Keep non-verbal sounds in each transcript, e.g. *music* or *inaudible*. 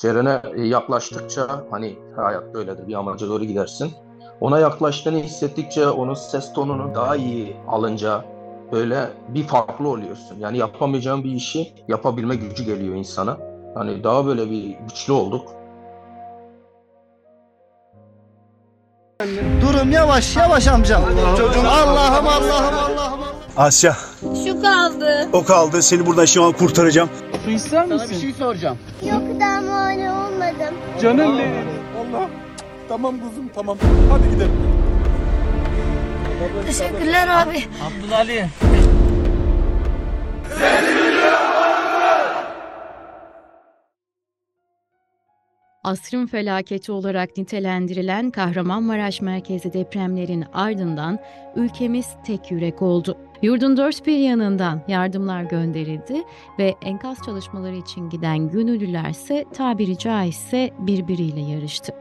Ceren'e e, yaklaştıkça hani hayat böyledir bir amaca doğru gidersin. Ona yaklaştığını hissettikçe onun ses tonunu daha iyi alınca böyle bir farklı oluyorsun. Yani yapamayacağın bir işi yapabilme gücü geliyor insana. Hani daha böyle bir güçlü olduk. Durum yavaş yavaş amcam. Allah'ım Allah'ım Allah'ım Allah'ım. Asya Şu kaldı. o kaldı seni buradan şu an kurtaracağım. Su ister misin? Sana bir şey soracağım. Yok daha muayene olmadım. Canım benim. Allah. Tamam kuzum tamam. Hadi gidelim. Teşekkürler abi. Abdülali. Asrın felaketi olarak nitelendirilen Kahramanmaraş merkezli depremlerin ardından ülkemiz tek yürek oldu. Yurdun dört bir yanından yardımlar gönderildi ve enkaz çalışmaları için giden gönüllülerse tabiri caizse birbiriyle yarıştı.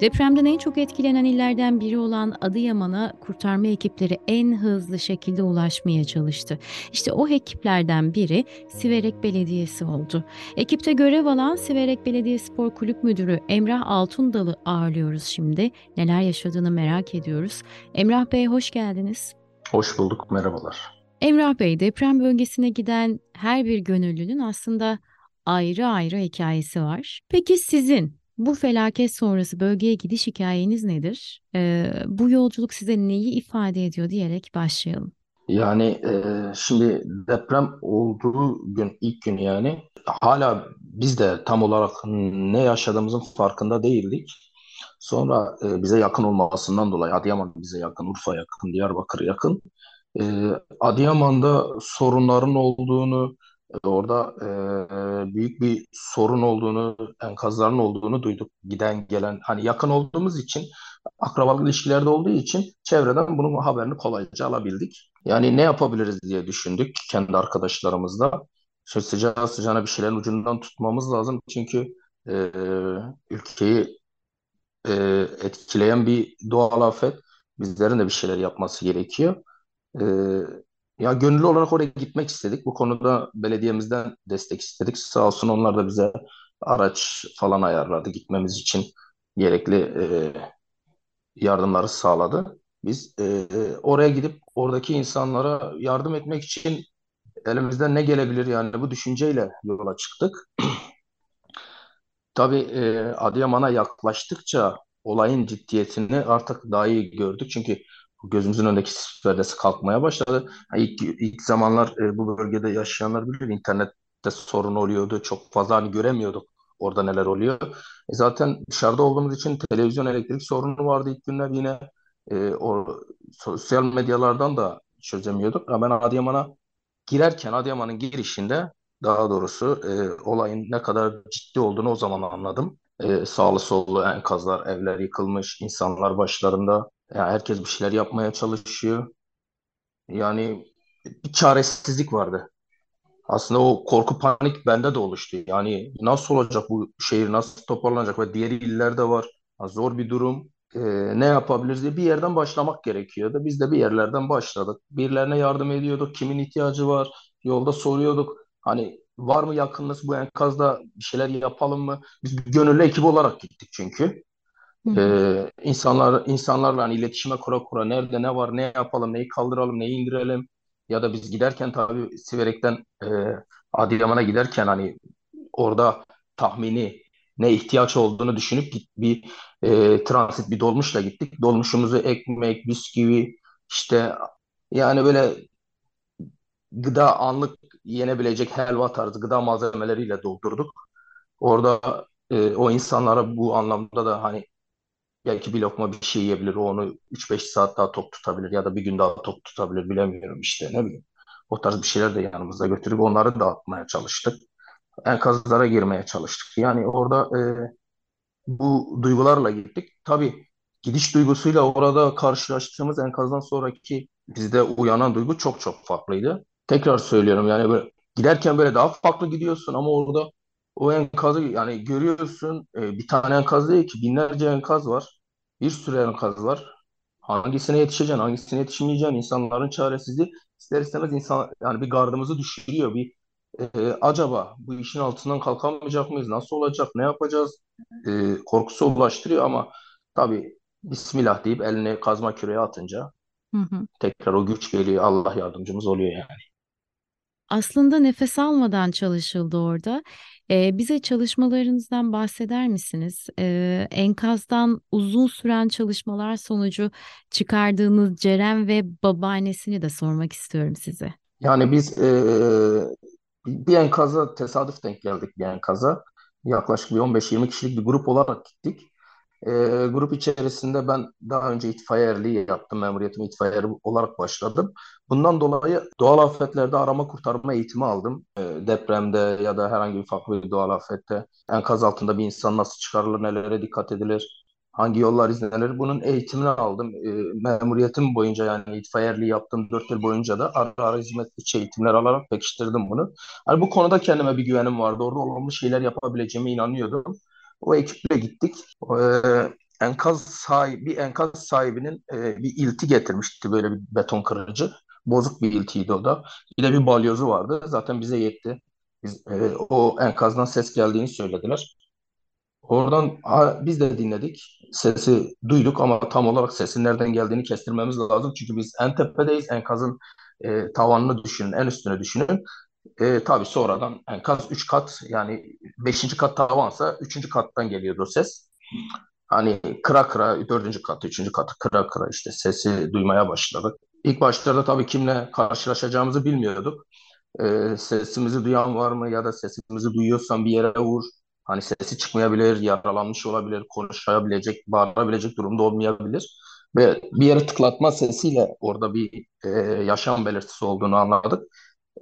Depremden en çok etkilenen illerden biri olan Adıyaman'a kurtarma ekipleri en hızlı şekilde ulaşmaya çalıştı. İşte o ekiplerden biri Siverek Belediyesi oldu. Ekipte görev alan Siverek Belediye Spor Kulüp Müdürü Emrah Altundal'ı ağırlıyoruz şimdi. Neler yaşadığını merak ediyoruz. Emrah Bey hoş geldiniz. Hoş bulduk, merhabalar. Emrah Bey deprem bölgesine giden her bir gönüllünün aslında ayrı ayrı hikayesi var. Peki sizin bu felaket sonrası bölgeye gidiş hikayeniz nedir? Ee, bu yolculuk size neyi ifade ediyor diyerek başlayalım. Yani e, şimdi deprem olduğu gün, ilk gün yani hala biz de tam olarak ne yaşadığımızın farkında değildik. Sonra e, bize yakın olmasından dolayı Adıyaman bize yakın, Urfa yakın, Diyarbakır yakın. E, Adıyaman'da sorunların olduğunu, e, orada e, büyük bir sorun olduğunu, enkazların olduğunu duyduk. Giden gelen, hani yakın olduğumuz için, akrabalık ilişkilerde olduğu için çevreden bunun haberini kolayca alabildik. Yani ne yapabiliriz diye düşündük kendi arkadaşlarımızla. Şöyle sıcağı sıcağına bir şeylerin ucundan tutmamız lazım. Çünkü e, ülkeyi e, etkileyen bir doğal afet. Bizlerin de bir şeyler yapması gerekiyor. E, ya gönüllü olarak oraya gitmek istedik. Bu konuda belediyemizden destek istedik. Sağ olsun onlar da bize araç falan ayarladı gitmemiz için gerekli e, yardımları sağladı. Biz e, oraya gidip oradaki insanlara yardım etmek için elimizden ne gelebilir yani bu düşünceyle yola çıktık. *clears throat* Tabii e, Adıyaman'a yaklaştıkça olayın ciddiyetini artık daha iyi gördük. Çünkü gözümüzün önündeki sis perdesi kalkmaya başladı. Ha, İlk, zamanlar e, bu bölgede yaşayanlar bilir internette sorun oluyordu. Çok fazla hani göremiyorduk orada neler oluyor. E, zaten dışarıda olduğumuz için televizyon elektrik sorunu vardı ilk günler yine e, o sosyal medyalardan da çözemiyorduk. Ama ben Adıyaman'a girerken Adıyaman'ın girişinde daha doğrusu e, olayın ne kadar ciddi olduğunu o zaman anladım. E, sağlı sollu enkazlar, evler yıkılmış, insanlar başlarında. Yani herkes bir şeyler yapmaya çalışıyor. Yani bir çaresizlik vardı. Aslında o korku panik bende de oluştu. Yani nasıl olacak bu şehir, nasıl toparlanacak ve diğer illerde var. Zor bir durum. Ee, ne yapabiliriz diye bir yerden başlamak gerekiyordu. Biz de bir yerlerden başladık. Birilerine yardım ediyorduk. Kimin ihtiyacı var? Yolda soruyorduk. Hani var mı yakınınız bu enkazda bir şeyler yapalım mı? Biz bir gönüllü ekip olarak gittik çünkü. Hı. Ee, insanlar insanlarla hani iletişime kura kura nerede ne var ne yapalım neyi kaldıralım neyi indirelim ya da biz giderken tabii Siverek'ten e, Adıyaman'a giderken hani orada tahmini ne ihtiyaç olduğunu düşünüp git, bir e, transit bir dolmuşla gittik. Dolmuşumuzu ekmek, bisküvi işte yani böyle gıda anlık yenebilecek helva tarzı gıda malzemeleriyle doldurduk. Orada e, o insanlara bu anlamda da hani belki bir lokma bir şey yiyebilir. O onu 3-5 saat daha tok tutabilir ya da bir gün daha tok tutabilir bilemiyorum işte ne bileyim. O tarz bir şeyler de yanımızda götürüp onları dağıtmaya çalıştık. Enkazlara girmeye çalıştık. Yani orada e, bu duygularla gittik. Tabii gidiş duygusuyla orada karşılaştığımız enkazdan sonraki bizde uyanan duygu çok çok farklıydı. Tekrar söylüyorum yani böyle giderken böyle daha farklı gidiyorsun ama orada o enkazı yani görüyorsun e, bir tane enkaz değil ki binlerce enkaz var. Bir sürü enkaz var. Hangisine yetişeceksin, hangisine yetişmeyeceksin, insanların çaresizliği ister istemez insan yani bir gardımızı düşürüyor, bir e, acaba bu işin altından kalkamayacak mıyız? Nasıl olacak? Ne yapacağız? E, korkusu ulaştırıyor ama tabii Bismillah deyip eline kazma küreği atınca Hı hı. tekrar o güç geliyor. Allah yardımcımız oluyor yani. Aslında nefes almadan çalışıldı orada. Ee, bize çalışmalarınızdan bahseder misiniz? Ee, enkazdan uzun süren çalışmalar sonucu çıkardığınız Ceren ve babaannesini de sormak istiyorum size. Yani biz e, bir enkaza tesadüf denk geldik bir enkaza. Yaklaşık bir 15-20 kişilik bir grup olarak gittik. E, grup içerisinde ben daha önce itfaiye yaptım. Memuriyetimi itfaiye olarak başladım. Bundan dolayı doğal afetlerde arama kurtarma eğitimi aldım. E, depremde ya da herhangi bir farklı bir doğal afette enkaz altında bir insan nasıl çıkarılır, nelere dikkat edilir, hangi yollar izlenir bunun eğitimini aldım. E, memuriyetim boyunca yani itfaiye yaptığım 4 yıl boyunca da ara ara hizmet içi eğitimler alarak pekiştirdim bunu. Hani bu konuda kendime bir güvenim vardı. Orada olumlu şeyler yapabileceğime inanıyordum. O ekiple gittik. Ee, enkaz sahibi, bir enkaz sahibinin e, bir ilti getirmişti böyle bir beton kırıcı. Bozuk bir iltiydi o da. Bir de bir balyozu vardı. Zaten bize yetti. Biz, e, o enkazdan ses geldiğini söylediler. Oradan biz de dinledik. Sesi duyduk ama tam olarak sesin nereden geldiğini kestirmemiz lazım. Çünkü biz en tepedeyiz. Enkazın e, tavanını düşünün, en üstünü düşünün. E, tabii sonradan enkaz 3 kat yani beşinci kat tavansa üçüncü kattan geliyordu o ses. Hani kıra kıra dördüncü katı, üçüncü katı kıra kıra işte sesi duymaya başladık. İlk başlarda tabii kimle karşılaşacağımızı bilmiyorduk. E, sesimizi duyan var mı ya da sesimizi duyuyorsan bir yere vur. Hani sesi çıkmayabilir, yaralanmış olabilir, konuşabilecek, bağırabilecek durumda olmayabilir. Ve bir yere tıklatma sesiyle orada bir e, yaşam belirtisi olduğunu anladık.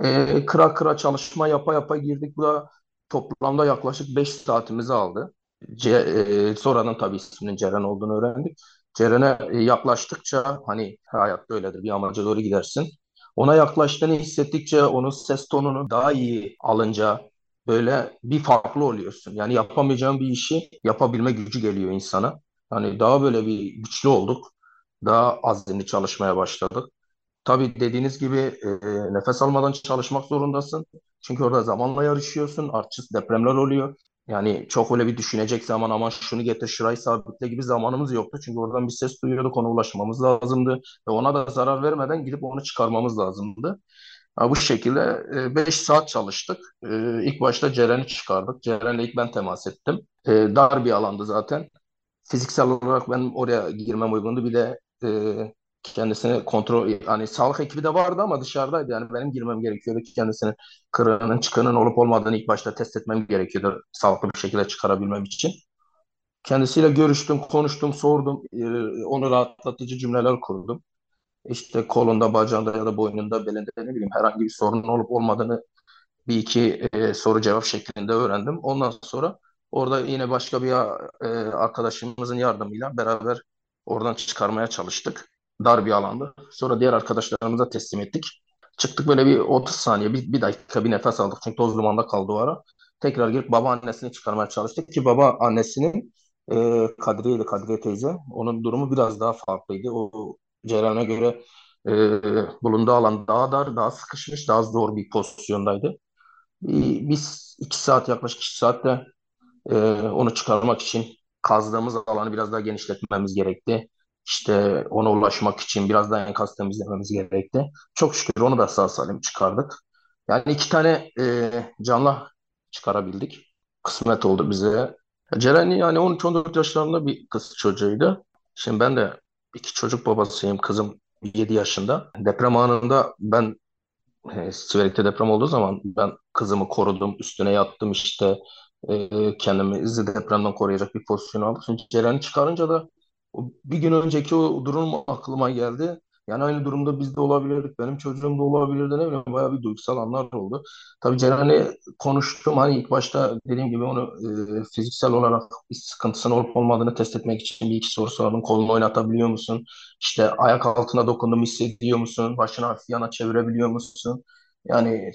E, kıra kıra çalışma yapa yapa girdik. Bu da toplamda yaklaşık 5 saatimizi aldı. Ce, e, sonradan tabii isminin Ceren olduğunu öğrendik. Ceren'e e, yaklaştıkça hani hayatta öyledir bir amaca doğru gidersin. Ona yaklaştığını hissettikçe onun ses tonunu daha iyi alınca böyle bir farklı oluyorsun. Yani yapamayacağın bir işi yapabilme gücü geliyor insana. Hani daha böyle bir güçlü olduk. Daha azimli çalışmaya başladık. Tabii dediğiniz gibi e, nefes almadan çalışmak zorundasın. Çünkü orada zamanla yarışıyorsun. Artçı depremler oluyor. Yani çok öyle bir düşünecek zaman ama şunu getir şurayı sabitle gibi zamanımız yoktu. Çünkü oradan bir ses duyuyorduk ona ulaşmamız lazımdı. Ve ona da zarar vermeden gidip onu çıkarmamız lazımdı. Ha, bu şekilde 5 saat çalıştık. E, ilk başta Ceren'i çıkardık. Ceren'le ilk ben temas ettim. E, dar bir alandı zaten. Fiziksel olarak benim oraya girmem uygundu. Bir de e, kendisini kontrol yani sağlık ekibi de vardı ama dışarıdaydı yani benim girmem gerekiyordu ki kendisini kırığının çıkığının olup olmadığını ilk başta test etmem gerekiyordu sağlıklı bir şekilde çıkarabilmem için. Kendisiyle görüştüm, konuştum, sordum, e, onu rahatlatıcı cümleler kurdum. İşte kolunda, bacağında ya da boynunda, belinde ne bileyim herhangi bir sorun olup olmadığını bir iki e, soru cevap şeklinde öğrendim. Ondan sonra orada yine başka bir e, arkadaşımızın yardımıyla beraber oradan çıkarmaya çalıştık. Dar bir alandı. Sonra diğer arkadaşlarımıza teslim ettik. Çıktık böyle bir 30 saniye, bir, bir dakika bir nefes aldık. Çünkü toz dumanda kaldı o ara. Tekrar girip babaannesini çıkarmaya çalıştık ki baba annesinin e, Kadriye ile Kadriye teyze. Onun durumu biraz daha farklıydı. O Ceren'e göre e, bulunduğu alan daha dar, daha sıkışmış, daha zor bir pozisyondaydı. Bir- Biz iki saat yaklaşık iki saatte e, onu çıkarmak için kazdığımız alanı biraz daha genişletmemiz gerekti. İşte ona ulaşmak için biraz daha enkaz temizlememiz gerekti. Çok şükür onu da sağ salim çıkardık. Yani iki tane e, canlı çıkarabildik. Kısmet oldu bize. Ceren yani 13-14 yaşlarında bir kız çocuğuydu. Şimdi ben de iki çocuk babasıyım. Kızım 7 yaşında. Deprem anında ben e, Siverek'te deprem olduğu zaman ben kızımı korudum, üstüne yattım işte e, kendimi izi depremden koruyacak bir pozisyon aldım. Şimdi Ceren'i çıkarınca da bir gün önceki o durum aklıma geldi. Yani aynı durumda biz de olabilirdik, benim çocuğum da olabilirdi ne bileyim bayağı bir duygusal anlar oldu. Tabii Ceren'i konuştum hani ilk başta dediğim gibi onu e, fiziksel olarak bir sıkıntısının olup olmadığını test etmek için bir iki soru sordum. Kolunu oynatabiliyor musun? İşte ayak altına dokundum hissediyor musun? Başını hafif yana çevirebiliyor musun? Yani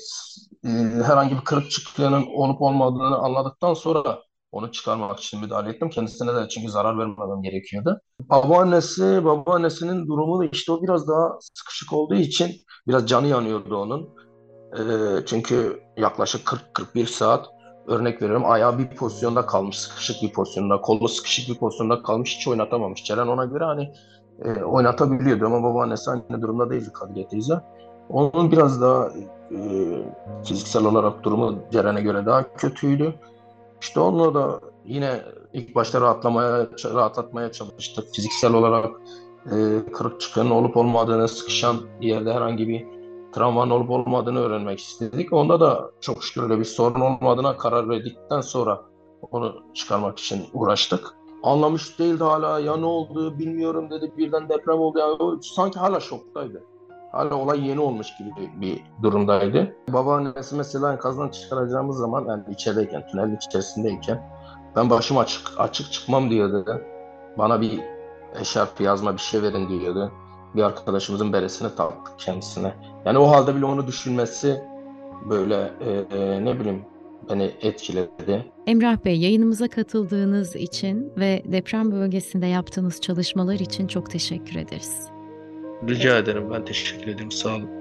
e, herhangi bir kırık çıktığının olup olmadığını anladıktan sonra onu çıkarmak için müdahale ettim. Kendisine de çünkü zarar vermemem gerekiyordu. Babaannesi, babaannesinin durumu da işte o biraz daha sıkışık olduğu için biraz canı yanıyordu onun. E, çünkü yaklaşık 40-41 saat örnek veriyorum ayağı bir pozisyonda kalmış, sıkışık bir pozisyonda, kolu sıkışık bir pozisyonda kalmış, hiç oynatamamış. Ceren ona göre hani e, oynatabiliyordu ama babaannesi aynı durumda değildi Kadriye teyze. Onun biraz daha e, fiziksel olarak durumu Ceren'e göre daha kötüydü. İşte onunla da yine ilk başta rahatlamaya, rahatlatmaya çalıştık. Fiziksel olarak e, kırık çıkığın olup olmadığını, sıkışan yerde herhangi bir travmanın olup olmadığını öğrenmek istedik. Onda da çok şükür öyle bir sorun olmadığına karar verdikten sonra onu çıkarmak için uğraştık. Anlamış değildi hala ya ne oldu bilmiyorum dedi birden deprem oldu. Yani sanki hala şoktaydı. Hala olay yeni olmuş gibi bir durumdaydı. Babaannesi mesela enkazdan çıkaracağımız zaman yani içerideyken, tünelin içerisindeyken ben başım açık açık çıkmam diyordu. Bana bir eşarp yazma bir şey verin diyordu. Bir arkadaşımızın beresine taktık kendisine. Yani o halde bile onu düşünmesi böyle e, e, ne bileyim beni etkiledi. Emrah Bey, yayınımıza katıldığınız için ve deprem bölgesinde yaptığınız çalışmalar için çok teşekkür ederiz. Rica ederim ben teşekkür ederim sağ olun.